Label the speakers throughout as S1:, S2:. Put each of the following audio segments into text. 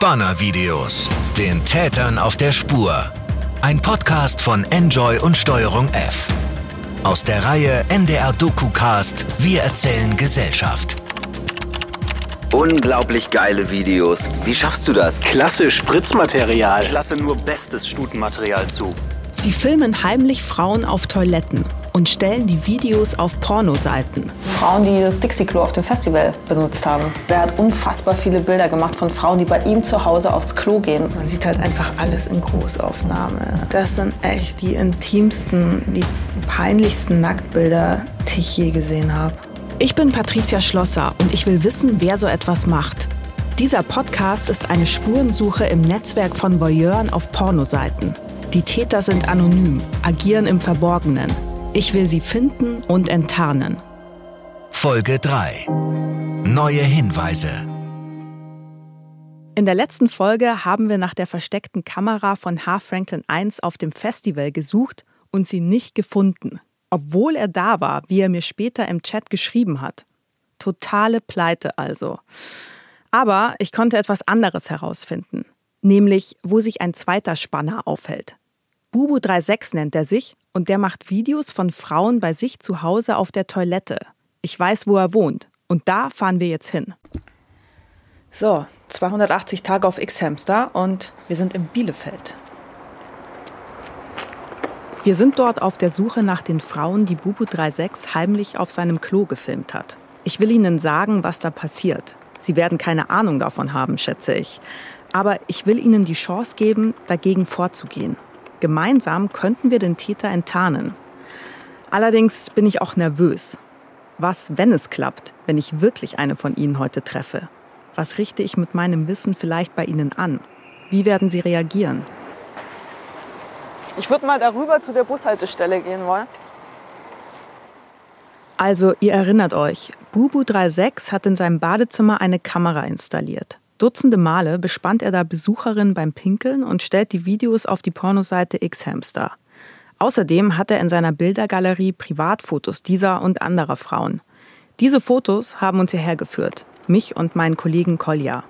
S1: Spanner-Videos. Den Tätern auf der Spur. Ein Podcast von Enjoy und Steuerung F. Aus der Reihe NDR DokuCast Wir erzählen Gesellschaft.
S2: Unglaublich geile Videos. Wie schaffst du das?
S3: Klasse Spritzmaterial.
S4: Klasse nur bestes Stutenmaterial zu.
S5: Sie filmen heimlich Frauen auf Toiletten und stellen die Videos auf Pornoseiten.
S6: Frauen, die das Dixie-Klo auf dem Festival benutzt haben. Er hat unfassbar viele Bilder gemacht von Frauen, die bei ihm zu Hause aufs Klo gehen.
S7: Man sieht halt einfach alles in Großaufnahme. Das sind echt die intimsten, die peinlichsten Nacktbilder, die ich je gesehen habe.
S5: Ich bin Patricia Schlosser und ich will wissen, wer so etwas macht. Dieser Podcast ist eine Spurensuche im Netzwerk von Voyeuren auf Pornoseiten. Die Täter sind anonym, agieren im Verborgenen. Ich will sie finden und enttarnen.
S1: Folge 3. Neue Hinweise.
S5: In der letzten Folge haben wir nach der versteckten Kamera von H. Franklin 1 auf dem Festival gesucht und sie nicht gefunden obwohl er da war, wie er mir später im Chat geschrieben hat. Totale Pleite also. Aber ich konnte etwas anderes herausfinden, nämlich wo sich ein zweiter Spanner aufhält. Bubu36 nennt er sich und der macht Videos von Frauen bei sich zu Hause auf der Toilette. Ich weiß, wo er wohnt und da fahren wir jetzt hin.
S7: So, 280 Tage auf X-Hamster und wir sind in Bielefeld.
S5: Wir sind dort auf der Suche nach den Frauen, die Bubu36 heimlich auf seinem Klo gefilmt hat. Ich will Ihnen sagen, was da passiert. Sie werden keine Ahnung davon haben, schätze ich. Aber ich will Ihnen die Chance geben, dagegen vorzugehen. Gemeinsam könnten wir den Täter enttarnen. Allerdings bin ich auch nervös. Was, wenn es klappt, wenn ich wirklich eine von Ihnen heute treffe? Was richte ich mit meinem Wissen vielleicht bei Ihnen an? Wie werden Sie reagieren?
S6: Ich würde mal darüber zu der Bushaltestelle gehen wollen.
S5: Also, ihr erinnert euch, Bubu36 hat in seinem Badezimmer eine Kamera installiert. Dutzende Male bespannt er da Besucherinnen beim Pinkeln und stellt die Videos auf die Pornoseite X-Hamster. Außerdem hat er in seiner Bildergalerie Privatfotos dieser und anderer Frauen. Diese Fotos haben uns hierher geführt, mich und meinen Kollegen Kolja.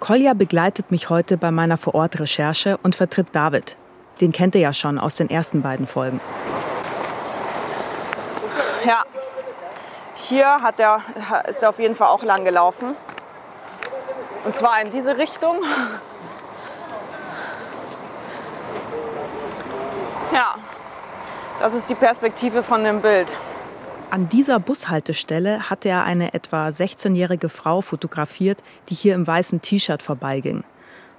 S5: Kolja begleitet mich heute bei meiner Vorortrecherche und vertritt David, den kennt ihr ja schon aus den ersten beiden Folgen.
S6: Ja, hier hat er, ist er auf jeden Fall auch lang gelaufen. Und zwar in diese Richtung. Ja, das ist die Perspektive von dem Bild.
S5: An dieser Bushaltestelle hatte er eine etwa 16-jährige Frau fotografiert, die hier im weißen T-Shirt vorbeiging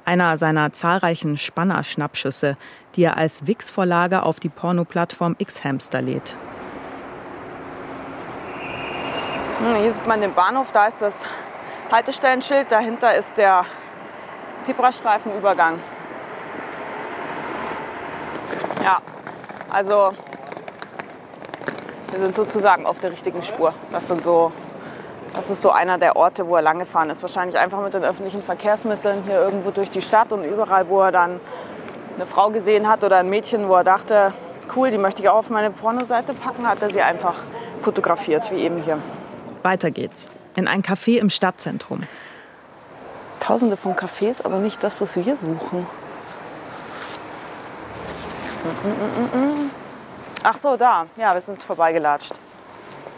S5: einer seiner zahlreichen Spanner-Schnappschüsse, die er als Wix-Vorlage auf die Pornoplattform X-Hamster lädt.
S6: Hm, hier sieht man den Bahnhof, da ist das Haltestellenschild, dahinter ist der Zebrastreifenübergang. Ja, also wir sind sozusagen auf der richtigen Spur. Das sind so das ist so einer der Orte, wo er lang gefahren ist. Wahrscheinlich einfach mit den öffentlichen Verkehrsmitteln hier irgendwo durch die Stadt und überall, wo er dann eine Frau gesehen hat oder ein Mädchen, wo er dachte, cool, die möchte ich auch auf meine Pornoseite packen, hat er sie einfach fotografiert, wie eben hier.
S5: Weiter geht's. In ein Café im Stadtzentrum.
S6: Tausende von Cafés, aber nicht das, was wir suchen. Ach so, da. Ja, wir sind vorbeigelatscht.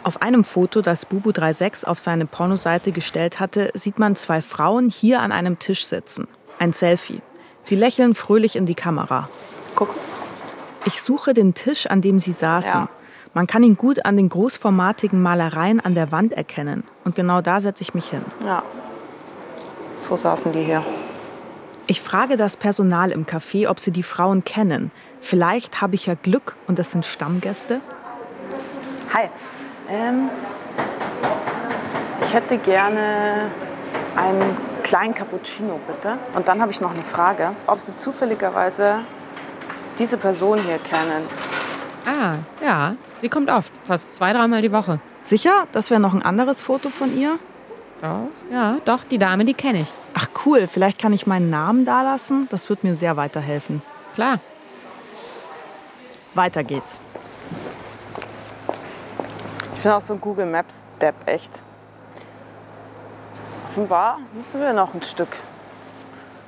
S5: Auf einem Foto, das Bubu36 auf seine Pornoseite gestellt hatte, sieht man zwei Frauen hier an einem Tisch sitzen. Ein Selfie. Sie lächeln fröhlich in die Kamera.
S6: Guck.
S5: Ich suche den Tisch, an dem sie saßen. Ja. Man kann ihn gut an den großformatigen Malereien an der Wand erkennen. Und genau da setze ich mich hin.
S6: Ja. So saßen die hier.
S5: Ich frage das Personal im Café, ob sie die Frauen kennen. Vielleicht habe ich ja Glück und das sind Stammgäste.
S6: Hi, ähm, ich hätte gerne einen kleinen Cappuccino, bitte. Und dann habe ich noch eine Frage, ob Sie zufälligerweise diese Person hier kennen.
S8: Ah, ja. Sie kommt oft, fast zwei, dreimal die Woche.
S5: Sicher? Das wäre noch ein anderes Foto von ihr?
S8: Ja, ja, doch, die Dame, die kenne ich.
S5: Ach cool, vielleicht kann ich meinen Namen dalassen. Das wird mir sehr weiterhelfen.
S8: Klar.
S5: Weiter geht's.
S6: Ich finde auch so ein Google Maps Depp echt. Offenbar müssen wir noch ein Stück.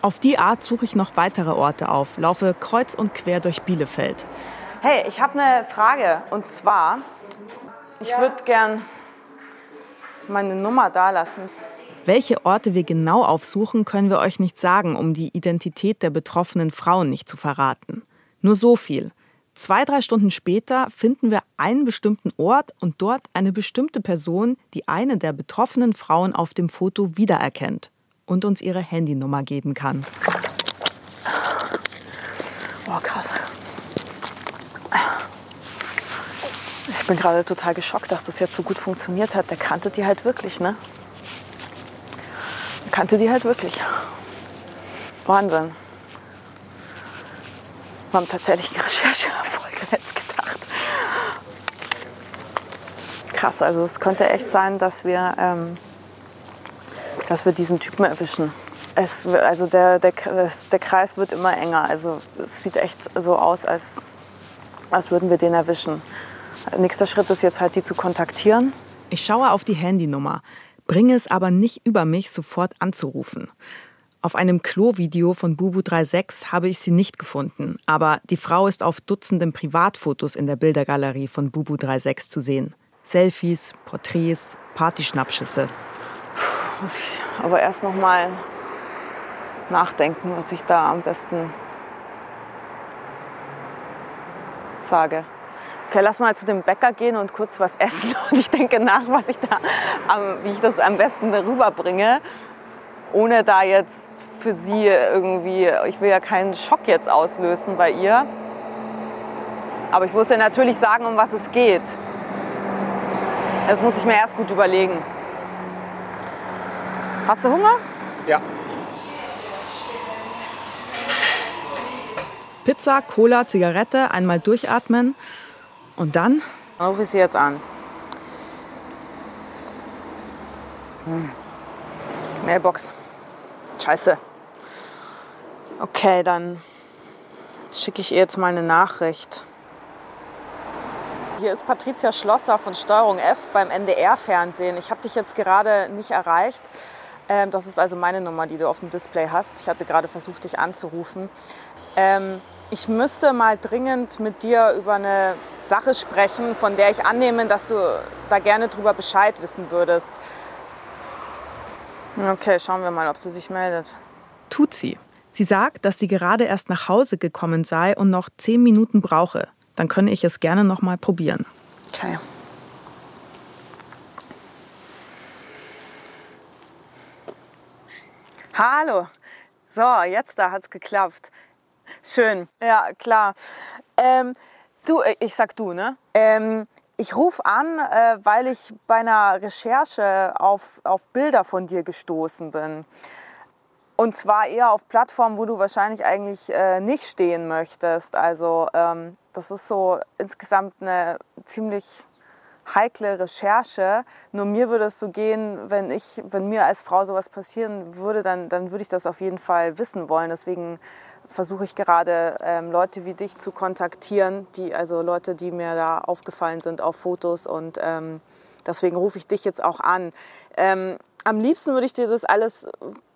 S5: Auf die Art suche ich noch weitere Orte auf, laufe kreuz und quer durch Bielefeld.
S6: Hey, ich habe eine Frage. Und zwar, ich würde gern meine Nummer da lassen.
S5: Welche Orte wir genau aufsuchen, können wir euch nicht sagen, um die Identität der betroffenen Frauen nicht zu verraten. Nur so viel. Zwei, drei Stunden später finden wir einen bestimmten Ort und dort eine bestimmte Person, die eine der betroffenen Frauen auf dem Foto wiedererkennt und uns ihre Handynummer geben kann.
S6: Boah, krass. Ich bin gerade total geschockt, dass das jetzt so gut funktioniert hat. Der kannte die halt wirklich, ne? Der kannte die halt wirklich. Wahnsinn. Wir haben tatsächlich einen Rechercheerfolg, wer hätte es gedacht. Krass, also es könnte echt sein, dass wir, ähm, dass wir diesen Typen erwischen. Es, also der, der, der Kreis wird immer enger. Also es sieht echt so aus, als, als würden wir den erwischen. Nächster Schritt ist jetzt halt, die zu kontaktieren.
S5: Ich schaue auf die Handynummer, bringe es aber nicht über mich, sofort anzurufen. Auf einem Klo-Video von Bubu36 habe ich sie nicht gefunden, aber die Frau ist auf Dutzenden Privatfotos in der Bildergalerie von Bubu36 zu sehen. Selfies, Porträts, Partyschnappschüsse.
S6: Muss ich aber erst noch mal nachdenken, was ich da am besten sage. Okay, lass mal zu dem Bäcker gehen und kurz was essen. Und ich denke nach, was ich da, wie ich das am besten rüberbringe ohne da jetzt für sie irgendwie, ich will ja keinen Schock jetzt auslösen bei ihr. Aber ich muss ihr natürlich sagen, um was es geht. Das muss ich mir erst gut überlegen. Hast du Hunger?
S3: Ja.
S5: Pizza, Cola, Zigarette, einmal durchatmen und dann?
S6: Dann rufe ich sie jetzt an. Hm. Mailbox. Scheiße. Okay, dann schicke ich ihr jetzt mal eine Nachricht. Hier ist Patricia Schlosser von Steuerung F beim NDR-Fernsehen. Ich habe dich jetzt gerade nicht erreicht. Ähm, das ist also meine Nummer, die du auf dem Display hast. Ich hatte gerade versucht, dich anzurufen. Ich müsste mal dringend mit dir über eine Sache sprechen, von der ich annehme, dass du da gerne drüber Bescheid wissen würdest. Okay, schauen wir mal, ob sie sich meldet.
S5: Tut sie. Sie sagt, dass sie gerade erst nach Hause gekommen sei und noch zehn Minuten brauche. Dann könne ich es gerne noch mal probieren.
S6: Okay. Hallo. So, jetzt da hat's geklappt. Schön. Ja, klar. Ähm, du, äh, ich sag du, ne? Ähm, ich rufe an, äh, weil ich bei einer Recherche auf, auf Bilder von dir gestoßen bin. Und zwar eher auf Plattformen, wo du wahrscheinlich eigentlich äh, nicht stehen möchtest. Also ähm, das ist so insgesamt eine ziemlich heikle Recherche. Nur mir würde es so gehen, wenn ich, wenn mir als Frau sowas passieren würde, dann, dann würde ich das auf jeden Fall wissen wollen. Deswegen versuche ich gerade ähm, Leute wie dich zu kontaktieren, die, also Leute, die mir da aufgefallen sind auf Fotos und ähm, deswegen rufe ich dich jetzt auch an. Ähm, am liebsten würde ich dir das alles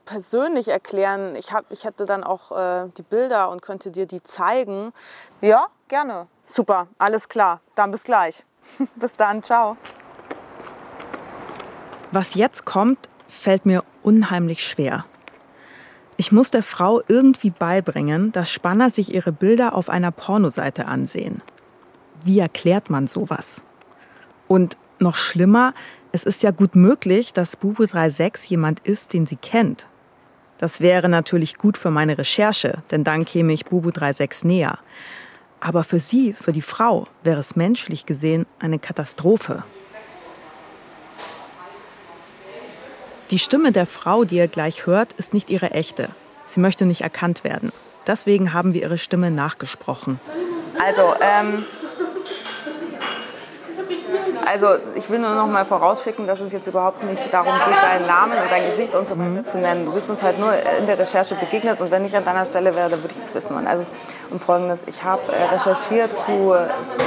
S6: persönlich erklären. Ich, hab, ich hätte dann auch äh, die Bilder und könnte dir die zeigen. Ja, gerne. Super, alles klar. Dann bis gleich. bis dann, ciao.
S5: Was jetzt kommt, fällt mir unheimlich schwer. Ich muss der Frau irgendwie beibringen, dass Spanner sich ihre Bilder auf einer Pornoseite ansehen. Wie erklärt man sowas? Und noch schlimmer, es ist ja gut möglich, dass Bubu 36 jemand ist, den sie kennt. Das wäre natürlich gut für meine Recherche, denn dann käme ich Bubu 36 näher. Aber für sie, für die Frau, wäre es menschlich gesehen eine Katastrophe. Die Stimme der Frau, die ihr gleich hört, ist nicht ihre echte. Sie möchte nicht erkannt werden. Deswegen haben wir ihre Stimme nachgesprochen.
S6: Also, ähm, Also ich will nur noch mal vorausschicken, dass es jetzt überhaupt nicht darum geht, deinen Namen und dein Gesicht und so weiter zu nennen. Du bist uns halt nur in der Recherche begegnet und wenn ich an deiner Stelle wäre, dann würde ich das wissen. Und also um Folgendes, ich habe äh, recherchiert zu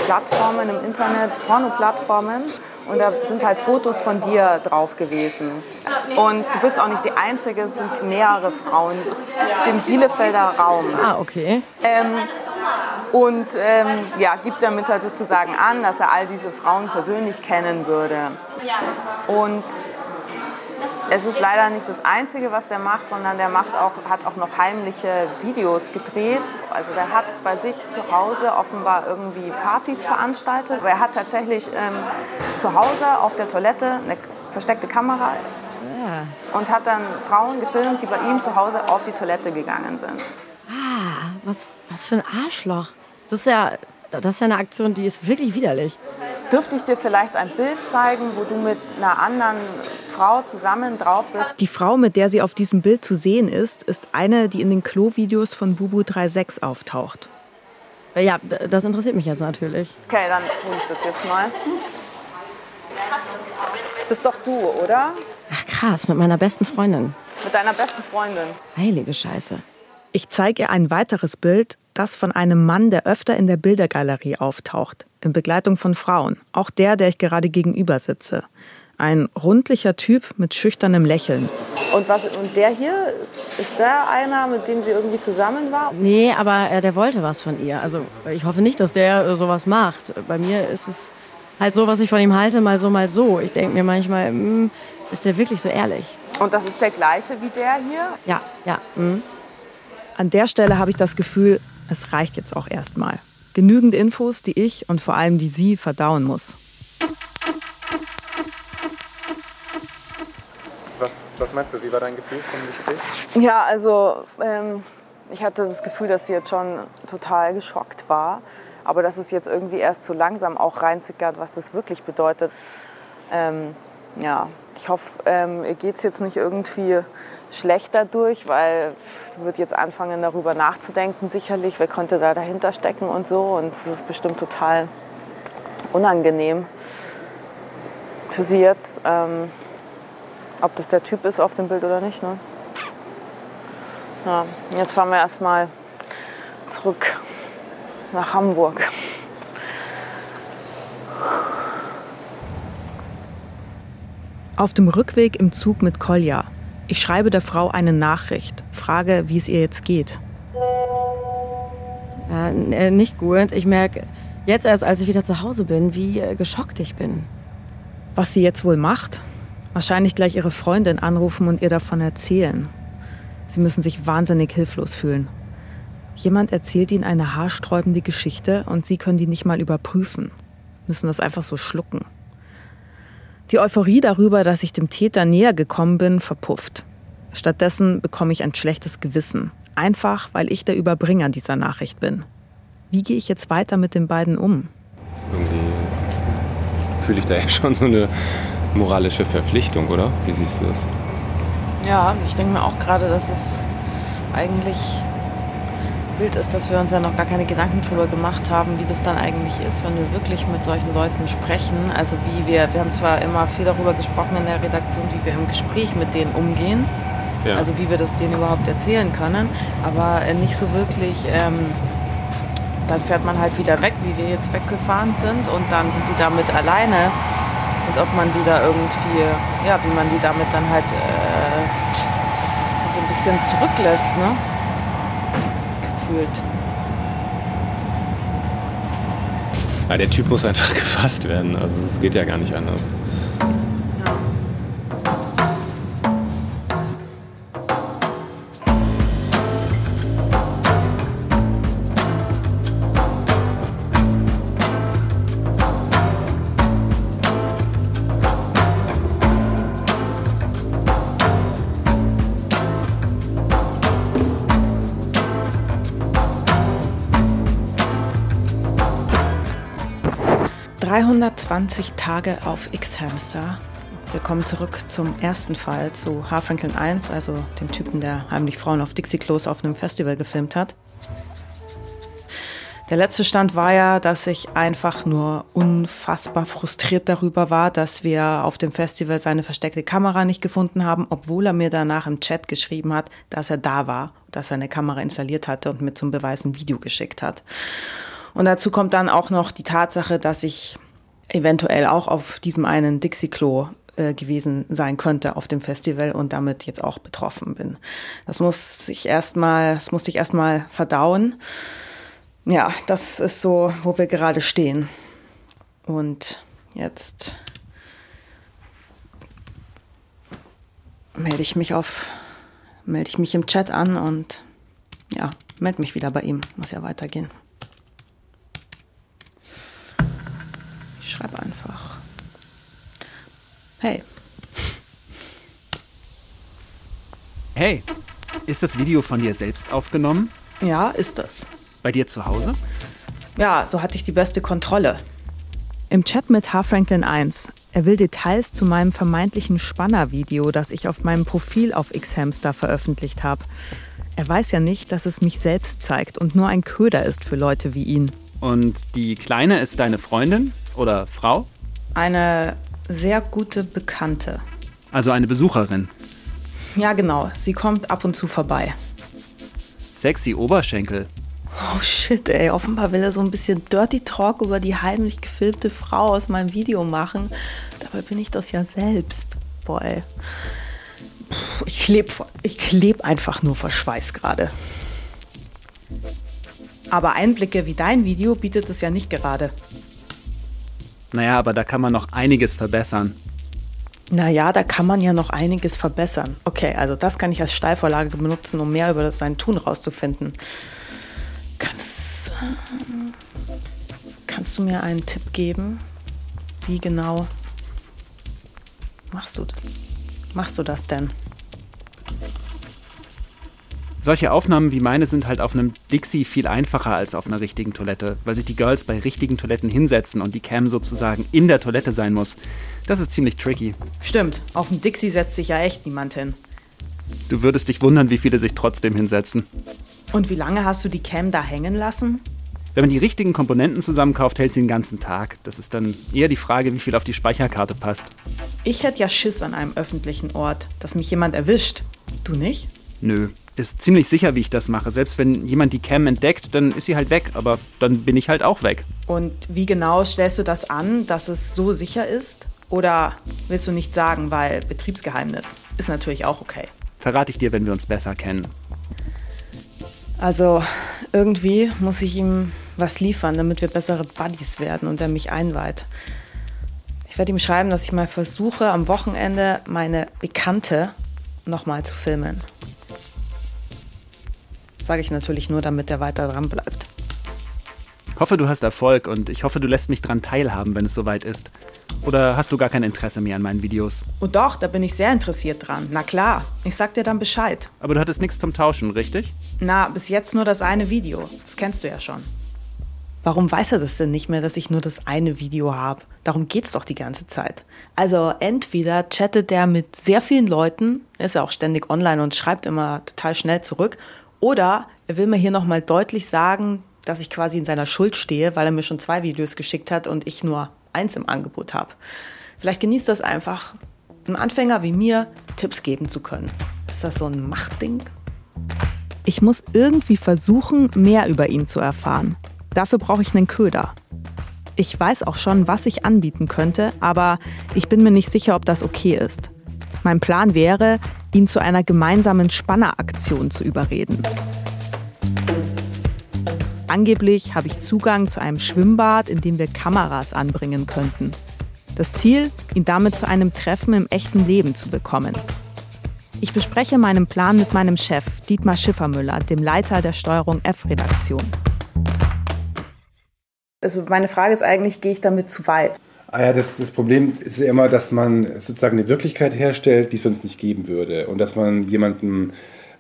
S6: Plattformen im Internet, Porno-Plattformen und da sind halt Fotos von dir drauf gewesen. Und du bist auch nicht die Einzige, es sind mehrere Frauen aus dem Bielefelder Raum.
S8: Ah, okay.
S6: Ähm, und ähm, ja, gibt damit halt sozusagen an, dass er all diese Frauen persönlich kennen würde. Und es ist leider nicht das Einzige, was der macht, sondern der macht auch, hat auch noch heimliche Videos gedreht. Also der hat bei sich zu Hause offenbar irgendwie Partys veranstaltet. Er hat tatsächlich ähm, zu Hause auf der Toilette eine versteckte Kamera und hat dann Frauen gefilmt, die bei ihm zu Hause auf die Toilette gegangen sind.
S8: Was, was für ein Arschloch. Das ist ja, das ist ja eine Aktion, die ist wirklich widerlich.
S6: Dürfte ich dir vielleicht ein Bild zeigen, wo du mit einer anderen Frau zusammen drauf bist?
S5: Die Frau, mit der sie auf diesem Bild zu sehen ist, ist eine, die in den Klo-Videos von Bubu 36 auftaucht.
S8: Ja, das interessiert mich jetzt natürlich.
S6: Okay, dann hole ich das jetzt mal. Bist doch du, oder?
S8: Ach krass, mit meiner besten Freundin.
S6: Mit deiner besten Freundin.
S8: Heilige Scheiße.
S5: Ich zeige ihr ein weiteres Bild, das von einem Mann, der öfter in der Bildergalerie auftaucht, in Begleitung von Frauen, auch der, der ich gerade gegenüber sitze. Ein rundlicher Typ mit schüchternem Lächeln.
S6: Und, was, und der hier, ist der einer, mit dem sie irgendwie zusammen war?
S8: Nee, aber äh, der wollte was von ihr. Also ich hoffe nicht, dass der äh, sowas macht. Bei mir ist es halt so, was ich von ihm halte, mal so, mal so. Ich denke mir manchmal, mh, hm, ist der wirklich so ehrlich?
S6: Und das ist der gleiche wie der hier?
S8: Ja, ja. Mh.
S5: An der Stelle habe ich das Gefühl, es reicht jetzt auch erstmal. Genügend Infos, die ich und vor allem die sie verdauen muss.
S9: Was, was meinst du, wie war dein Gefühl vom Gespräch?
S6: Ja, also ähm, ich hatte das Gefühl, dass sie jetzt schon total geschockt war. Aber dass es jetzt irgendwie erst so langsam auch reinsickert, was das wirklich bedeutet. Ähm, ja, ich hoffe, ähm, ihr geht es jetzt nicht irgendwie schlechter durch, weil du wird jetzt anfangen, darüber nachzudenken, sicherlich, wer könnte da dahinter stecken und so. Und es ist bestimmt total unangenehm für sie jetzt, ähm, ob das der Typ ist auf dem Bild oder nicht. Ne? Ja, jetzt fahren wir erstmal zurück nach Hamburg.
S5: Auf dem Rückweg im Zug mit Kolja. Ich schreibe der Frau eine Nachricht, frage, wie es ihr jetzt geht.
S8: Äh, nicht gut. Ich merke jetzt erst, als ich wieder zu Hause bin, wie äh, geschockt ich bin.
S5: Was sie jetzt wohl macht? Wahrscheinlich gleich ihre Freundin anrufen und ihr davon erzählen. Sie müssen sich wahnsinnig hilflos fühlen. Jemand erzählt ihnen eine haarsträubende Geschichte und sie können die nicht mal überprüfen, müssen das einfach so schlucken. Die Euphorie darüber, dass ich dem Täter näher gekommen bin, verpufft. Stattdessen bekomme ich ein schlechtes Gewissen, einfach weil ich der Überbringer dieser Nachricht bin. Wie gehe ich jetzt weiter mit den beiden um?
S9: Irgendwie fühle ich da ja schon so eine moralische Verpflichtung, oder? Wie siehst du das?
S6: Ja, ich denke mir auch gerade, dass es eigentlich Bild ist, dass wir uns ja noch gar keine Gedanken darüber gemacht haben, wie das dann eigentlich ist, wenn wir wirklich mit solchen Leuten sprechen. Also wie wir, wir haben zwar immer viel darüber gesprochen in der Redaktion, wie wir im Gespräch mit denen umgehen, ja. also wie wir das denen überhaupt erzählen können, aber äh, nicht so wirklich. Ähm, dann fährt man halt wieder weg, wie wir jetzt weggefahren sind und dann sind die damit alleine und ob man die da irgendwie, ja, wie man die damit dann halt äh, so ein bisschen zurücklässt, ne? Gefühlt.
S9: Ja, der Typ muss einfach gefasst werden. Also es geht ja gar nicht anders.
S5: 320 Tage auf X-Hamster. Wir kommen zurück zum ersten Fall, zu H. Franklin 1, also dem Typen, der heimlich Frauen auf Dixie-Klos auf einem Festival gefilmt hat. Der letzte Stand war ja, dass ich einfach nur unfassbar frustriert darüber war, dass wir auf dem Festival seine versteckte Kamera nicht gefunden haben, obwohl er mir danach im Chat geschrieben hat, dass er da war, dass er eine Kamera installiert hatte und mir zum Beweis ein Video geschickt hat. Und dazu kommt dann auch noch die Tatsache, dass ich eventuell auch auf diesem einen Dixie-Klo äh, gewesen sein könnte auf dem Festival und damit jetzt auch betroffen bin. Das muss ich erstmal, das musste ich erstmal verdauen ja, das ist so, wo wir gerade stehen. Und jetzt melde ich mich auf, melde ich mich im Chat an und ja, melde mich wieder bei ihm. Muss ja weitergehen. Ich schreibe einfach. Hey.
S10: Hey, ist das Video von dir selbst aufgenommen?
S5: Ja, ist das.
S10: Bei dir zu Hause?
S5: Ja, so hatte ich die beste Kontrolle.
S7: Im Chat mit H. Franklin 1. Er will Details zu meinem vermeintlichen Spanner-Video, das ich auf meinem Profil auf Xhamster veröffentlicht habe. Er weiß ja nicht, dass es mich selbst zeigt und nur ein Köder ist für Leute wie ihn.
S10: Und die Kleine ist deine Freundin oder Frau?
S5: Eine sehr gute Bekannte.
S10: Also eine Besucherin?
S5: Ja, genau. Sie kommt ab und zu vorbei.
S10: Sexy Oberschenkel.
S5: Oh shit, ey. Offenbar will er so ein bisschen Dirty Talk über die heimlich gefilmte Frau aus meinem Video machen. Dabei bin ich das ja selbst. Boah, ey. Puh, ich kleb, ich kleb einfach nur vor Schweiß gerade. Aber Einblicke wie dein Video bietet es ja nicht gerade.
S10: Naja, aber da kann man noch einiges verbessern.
S5: Naja, da kann man ja noch einiges verbessern. Okay, also das kann ich als Steilvorlage benutzen, um mehr über das sein Tun rauszufinden. Kannst, kannst du mir einen Tipp geben? Wie genau machst du, machst du das denn?
S10: Solche Aufnahmen wie meine sind halt auf einem Dixie viel einfacher als auf einer richtigen Toilette, weil sich die Girls bei richtigen Toiletten hinsetzen und die Cam sozusagen in der Toilette sein muss. Das ist ziemlich tricky.
S5: Stimmt, auf dem Dixie setzt sich ja echt niemand hin.
S10: Du würdest dich wundern, wie viele sich trotzdem hinsetzen.
S5: Und wie lange hast du die Cam da hängen lassen?
S10: Wenn man die richtigen Komponenten zusammenkauft, hält sie den ganzen Tag. Das ist dann eher die Frage, wie viel auf die Speicherkarte passt.
S5: Ich hätte ja Schiss an einem öffentlichen Ort, dass mich jemand erwischt. Du nicht?
S10: Nö. Ist ziemlich sicher, wie ich das mache. Selbst wenn jemand die Cam entdeckt, dann ist sie halt weg. Aber dann bin ich halt auch weg.
S5: Und wie genau stellst du das an, dass es so sicher ist? Oder willst du nicht sagen, weil Betriebsgeheimnis ist natürlich auch okay?
S10: Verrate ich dir, wenn wir uns besser kennen.
S5: Also irgendwie muss ich ihm was liefern, damit wir bessere Buddies werden und er mich einweiht. Ich werde ihm schreiben, dass ich mal versuche, am Wochenende meine Bekannte nochmal zu filmen. Sage ich natürlich nur, damit er weiter dran bleibt.
S10: Hoffe, du hast Erfolg und ich hoffe, du lässt mich dran teilhaben, wenn es soweit ist. Oder hast du gar kein Interesse mehr an meinen Videos?
S5: Oh doch, da bin ich sehr interessiert dran. Na klar, ich sag dir dann Bescheid.
S10: Aber du hattest nichts zum Tauschen, richtig?
S5: Na, bis jetzt nur das eine Video. Das kennst du ja schon. Warum weiß er das denn nicht mehr, dass ich nur das eine Video habe? Darum geht's doch die ganze Zeit. Also entweder chattet der mit sehr vielen Leuten, er ist ja auch ständig online und schreibt immer total schnell zurück, oder er will mir hier nochmal deutlich sagen, dass ich quasi in seiner Schuld stehe, weil er mir schon zwei Videos geschickt hat und ich nur eins im Angebot habe. Vielleicht genießt das einfach, einem Anfänger wie mir Tipps geben zu können. Ist das so ein Machtding?
S7: Ich muss irgendwie versuchen, mehr über ihn zu erfahren. Dafür brauche ich einen Köder. Ich weiß auch schon, was ich anbieten könnte, aber ich bin mir nicht sicher, ob das okay ist. Mein Plan wäre, ihn zu einer gemeinsamen Spanneraktion zu überreden. Angeblich habe ich Zugang zu einem Schwimmbad, in dem wir Kameras anbringen könnten. Das Ziel, ihn damit zu einem Treffen im echten Leben zu bekommen. Ich bespreche meinen Plan mit meinem Chef, Dietmar Schiffermüller, dem Leiter der Steuerung F-Redaktion.
S5: Also meine Frage ist eigentlich, gehe ich damit zu weit?
S11: Ah ja, das, das Problem ist ja immer, dass man sozusagen eine Wirklichkeit herstellt, die es sonst nicht geben würde. Und dass man jemanden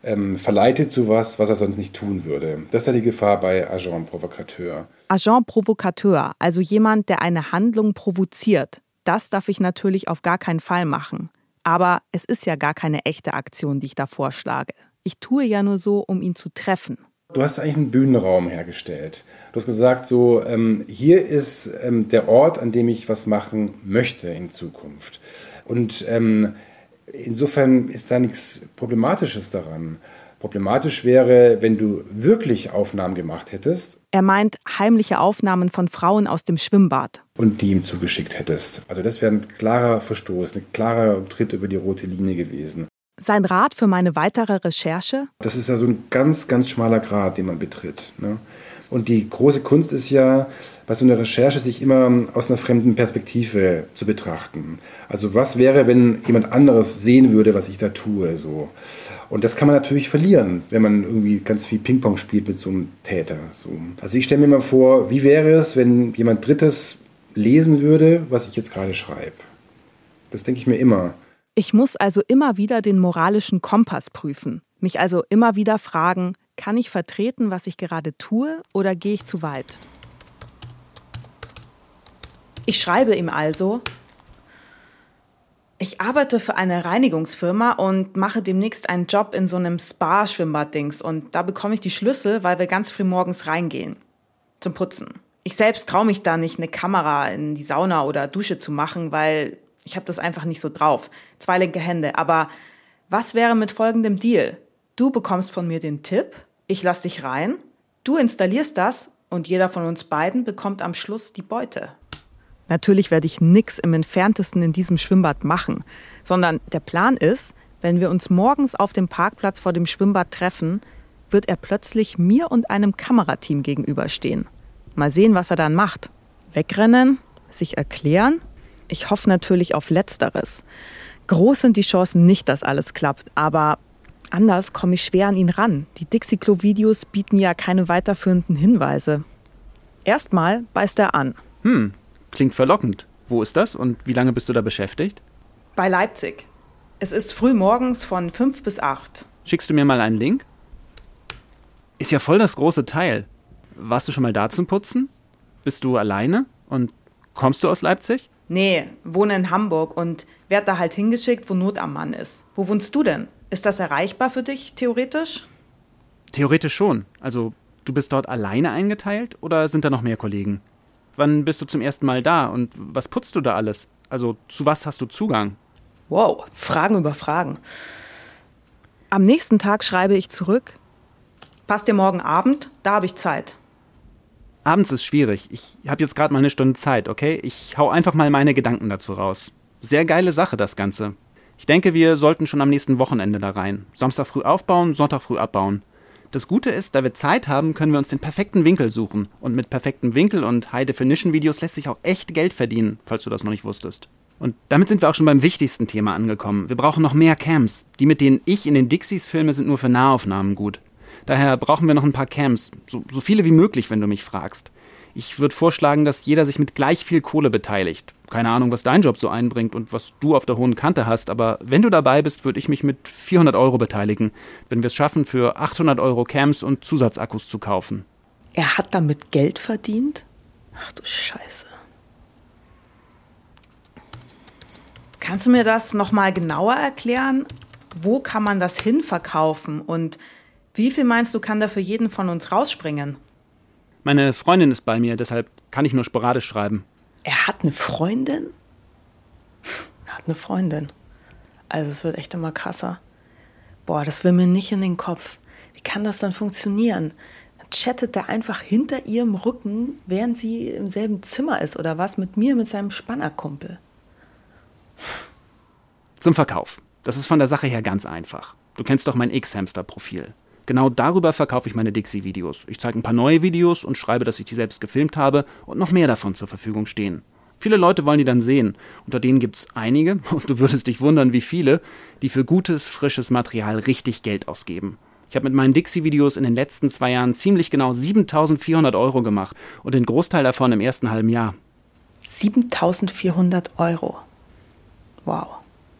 S11: ähm, verleitet zu was, was er sonst nicht tun würde. Das ist ja die Gefahr bei Agent Provocateur.
S7: Agent Provocateur, also jemand, der eine Handlung provoziert. Das darf ich natürlich auf gar keinen Fall machen. Aber es ist ja gar keine echte Aktion, die ich da vorschlage. Ich tue ja nur so, um ihn zu treffen.
S11: Du hast eigentlich einen Bühnenraum hergestellt. Du hast gesagt, so ähm, hier ist ähm, der Ort, an dem ich was machen möchte in Zukunft. Und ähm, insofern ist da nichts Problematisches daran. Problematisch wäre, wenn du wirklich Aufnahmen gemacht hättest.
S5: Er meint heimliche Aufnahmen von Frauen aus dem Schwimmbad.
S11: Und die ihm zugeschickt hättest. Also das wäre ein klarer Verstoß, ein klarer Tritt über die rote Linie gewesen.
S5: Sein Rat für meine weitere Recherche?
S11: Das ist ja so ein ganz, ganz schmaler Grad, den man betritt. Ne? Und die große Kunst ist ja, bei so einer Recherche sich immer aus einer fremden Perspektive zu betrachten. Also was wäre, wenn jemand anderes sehen würde, was ich da tue? So. Und das kann man natürlich verlieren, wenn man irgendwie ganz viel Ping-Pong spielt mit so einem Täter. So. Also ich stelle mir mal vor, wie wäre es, wenn jemand Drittes lesen würde, was ich jetzt gerade schreibe? Das denke ich mir immer.
S5: Ich muss also immer wieder den moralischen Kompass prüfen. Mich also immer wieder fragen, kann ich vertreten, was ich gerade tue, oder gehe ich zu weit? Ich schreibe ihm also, ich arbeite für eine Reinigungsfirma und mache demnächst einen Job in so einem Spa-Schwimmbad-Dings. Und da bekomme ich die Schlüssel, weil wir ganz früh morgens reingehen. Zum Putzen. Ich selbst traue mich da nicht, eine Kamera in die Sauna oder Dusche zu machen, weil ich habe das einfach nicht so drauf. Zwei linke Hände. Aber was wäre mit folgendem Deal? Du bekommst von mir den Tipp, ich lass dich rein, du installierst das und jeder von uns beiden bekommt am Schluss die Beute. Natürlich werde ich nichts im entferntesten in diesem Schwimmbad machen, sondern der Plan ist, wenn wir uns morgens auf dem Parkplatz vor dem Schwimmbad treffen, wird er plötzlich mir und einem Kamerateam gegenüberstehen. Mal sehen, was er dann macht. Wegrennen? Sich erklären? Ich hoffe natürlich auf Letzteres. Groß sind die Chancen nicht, dass alles klappt, aber anders komme ich schwer an ihn ran. Die Dixie-Klo-Videos bieten ja keine weiterführenden Hinweise. Erstmal beißt er an.
S10: Hm, Klingt verlockend. Wo ist das und wie lange bist du da beschäftigt?
S5: Bei Leipzig. Es ist früh morgens von 5 bis 8.
S10: Schickst du mir mal einen Link? Ist ja voll das große Teil. Warst du schon mal da zum Putzen? Bist du alleine? Und kommst du aus Leipzig?
S5: Nee, wohne in Hamburg und werd da halt hingeschickt, wo Not am Mann ist. Wo wohnst du denn? Ist das erreichbar für dich, theoretisch?
S10: Theoretisch schon. Also, du bist dort alleine eingeteilt oder sind da noch mehr Kollegen? Wann bist du zum ersten Mal da und was putzt du da alles? Also zu was hast du Zugang?
S5: Wow, Fragen über Fragen. Am nächsten Tag schreibe ich zurück. Passt dir morgen Abend? Da habe ich Zeit.
S10: Abends ist schwierig. Ich habe jetzt gerade mal eine Stunde Zeit, okay? Ich hau einfach mal meine Gedanken dazu raus. Sehr geile Sache, das Ganze. Ich denke, wir sollten schon am nächsten Wochenende da rein. Samstag früh aufbauen, Sonntag früh abbauen. Das Gute ist, da wir Zeit haben, können wir uns den perfekten Winkel suchen. Und mit perfektem Winkel und High-Definition-Videos lässt sich auch echt Geld verdienen, falls du das noch nicht wusstest. Und damit sind wir auch schon beim wichtigsten Thema angekommen. Wir brauchen noch mehr Cams. Die, mit denen ich in den Dixies filme, sind nur für Nahaufnahmen gut. Daher brauchen wir noch ein paar Cams. So, so viele wie möglich, wenn du mich fragst. Ich würde vorschlagen, dass jeder sich mit gleich viel Kohle beteiligt keine Ahnung, was dein Job so einbringt und was du auf der hohen Kante hast, aber wenn du dabei bist, würde ich mich mit 400 Euro beteiligen, wenn wir es schaffen, für 800 Euro Cams und Zusatzakkus zu kaufen.
S5: Er hat damit Geld verdient? Ach du Scheiße. Kannst du mir das nochmal genauer erklären? Wo kann man das hinverkaufen und wie viel meinst du, kann da für jeden von uns rausspringen?
S10: Meine Freundin ist bei mir, deshalb kann ich nur sporadisch schreiben.
S5: Er hat eine Freundin? Er hat eine Freundin. Also es wird echt immer krasser. Boah, das will mir nicht in den Kopf. Wie kann das dann funktionieren? Dann chattet er einfach hinter ihrem Rücken, während sie im selben Zimmer ist oder was, mit mir, mit seinem Spannerkumpel.
S10: Zum Verkauf. Das ist von der Sache her ganz einfach. Du kennst doch mein X-Hamster-Profil. Genau darüber verkaufe ich meine Dixie-Videos. Ich zeige ein paar neue Videos und schreibe, dass ich die selbst gefilmt habe und noch mehr davon zur Verfügung stehen. Viele Leute wollen die dann sehen. Unter denen gibt es einige, und du würdest dich wundern, wie viele, die für gutes, frisches Material richtig Geld ausgeben. Ich habe mit meinen Dixie-Videos in den letzten zwei Jahren ziemlich genau 7400 Euro gemacht und den Großteil davon im ersten halben Jahr.
S5: 7400 Euro. Wow,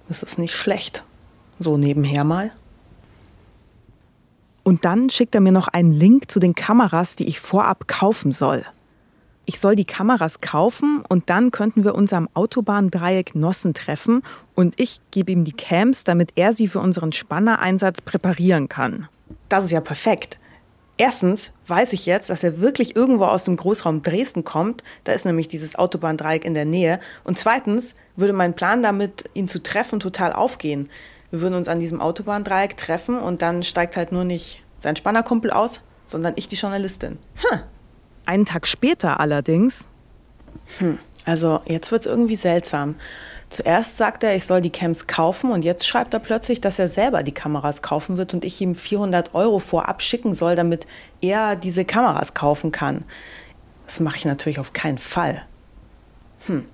S5: das ist nicht schlecht. So nebenher mal. Und dann schickt er mir noch einen Link zu den Kameras, die ich vorab kaufen soll. Ich soll die Kameras kaufen und dann könnten wir uns am Autobahndreieck Nossen treffen und ich gebe ihm die Cams, damit er sie für unseren Spannereinsatz präparieren kann. Das ist ja perfekt.
S6: Erstens weiß ich jetzt, dass er wirklich irgendwo aus dem Großraum Dresden kommt. Da ist nämlich dieses Autobahndreieck in der Nähe. Und zweitens würde mein Plan damit, ihn zu treffen, total aufgehen. Wir würden uns an diesem Autobahndreieck treffen und dann steigt halt nur nicht sein Spannerkumpel aus, sondern ich die Journalistin.
S5: Hm. Einen Tag später allerdings.
S6: Hm. Also jetzt wird's irgendwie seltsam. Zuerst sagt er, ich soll die Cams kaufen und jetzt schreibt er plötzlich, dass er selber die Kameras kaufen wird und ich ihm 400 Euro vorab schicken soll, damit er diese Kameras kaufen kann. Das mache ich natürlich auf keinen Fall.
S10: Hm.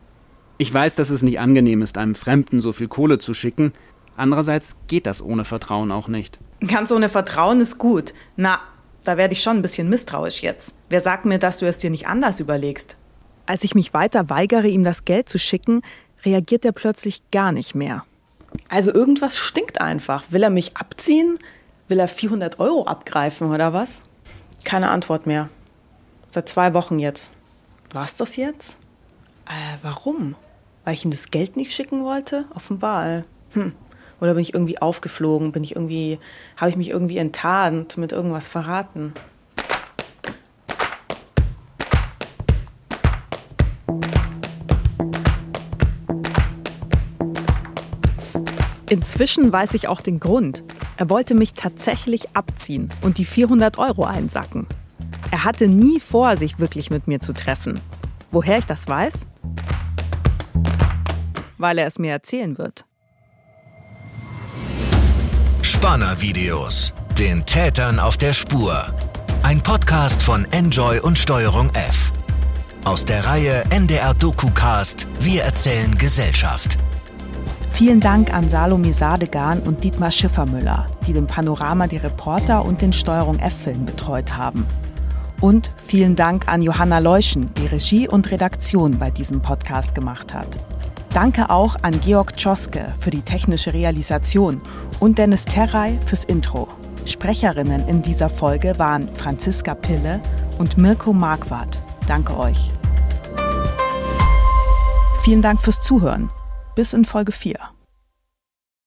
S10: Ich weiß, dass es nicht angenehm ist, einem Fremden so viel Kohle zu schicken. Andererseits geht das ohne Vertrauen auch nicht.
S6: Ganz ohne Vertrauen ist gut. Na, da werde ich schon ein bisschen misstrauisch jetzt. Wer sagt mir, dass du es dir nicht anders überlegst?
S5: Als ich mich weiter weigere, ihm das Geld zu schicken, reagiert er plötzlich gar nicht mehr.
S6: Also irgendwas stinkt einfach. Will er mich abziehen? Will er 400 Euro abgreifen oder was? Keine Antwort mehr. Seit zwei Wochen jetzt. War's das jetzt? Äh, warum? Weil ich ihm das Geld nicht schicken wollte? Offenbar. Äh. Hm. Oder bin ich irgendwie aufgeflogen? Bin ich irgendwie, habe ich mich irgendwie enttarnt, mit irgendwas verraten?
S5: Inzwischen weiß ich auch den Grund. Er wollte mich tatsächlich abziehen und die 400 Euro einsacken. Er hatte nie vor, sich wirklich mit mir zu treffen. Woher ich das weiß? Weil er es mir erzählen wird.
S1: Spanner-Videos. Den Tätern auf der Spur. Ein Podcast von Enjoy und Steuerung F. Aus der Reihe NDR DokuCast Wir erzählen Gesellschaft.
S5: Vielen Dank an Salome Sadegan und Dietmar Schiffermüller, die den Panorama die Reporter und den Steuerung F-Film betreut haben. Und vielen Dank an Johanna Leuschen, die Regie und Redaktion bei diesem Podcast gemacht hat. Danke auch an Georg Tschoske für die technische Realisation und Dennis Terrei fürs Intro. Sprecherinnen in dieser Folge waren Franziska Pille und Mirko Marquardt. Danke euch. Vielen Dank fürs Zuhören. Bis in Folge 4.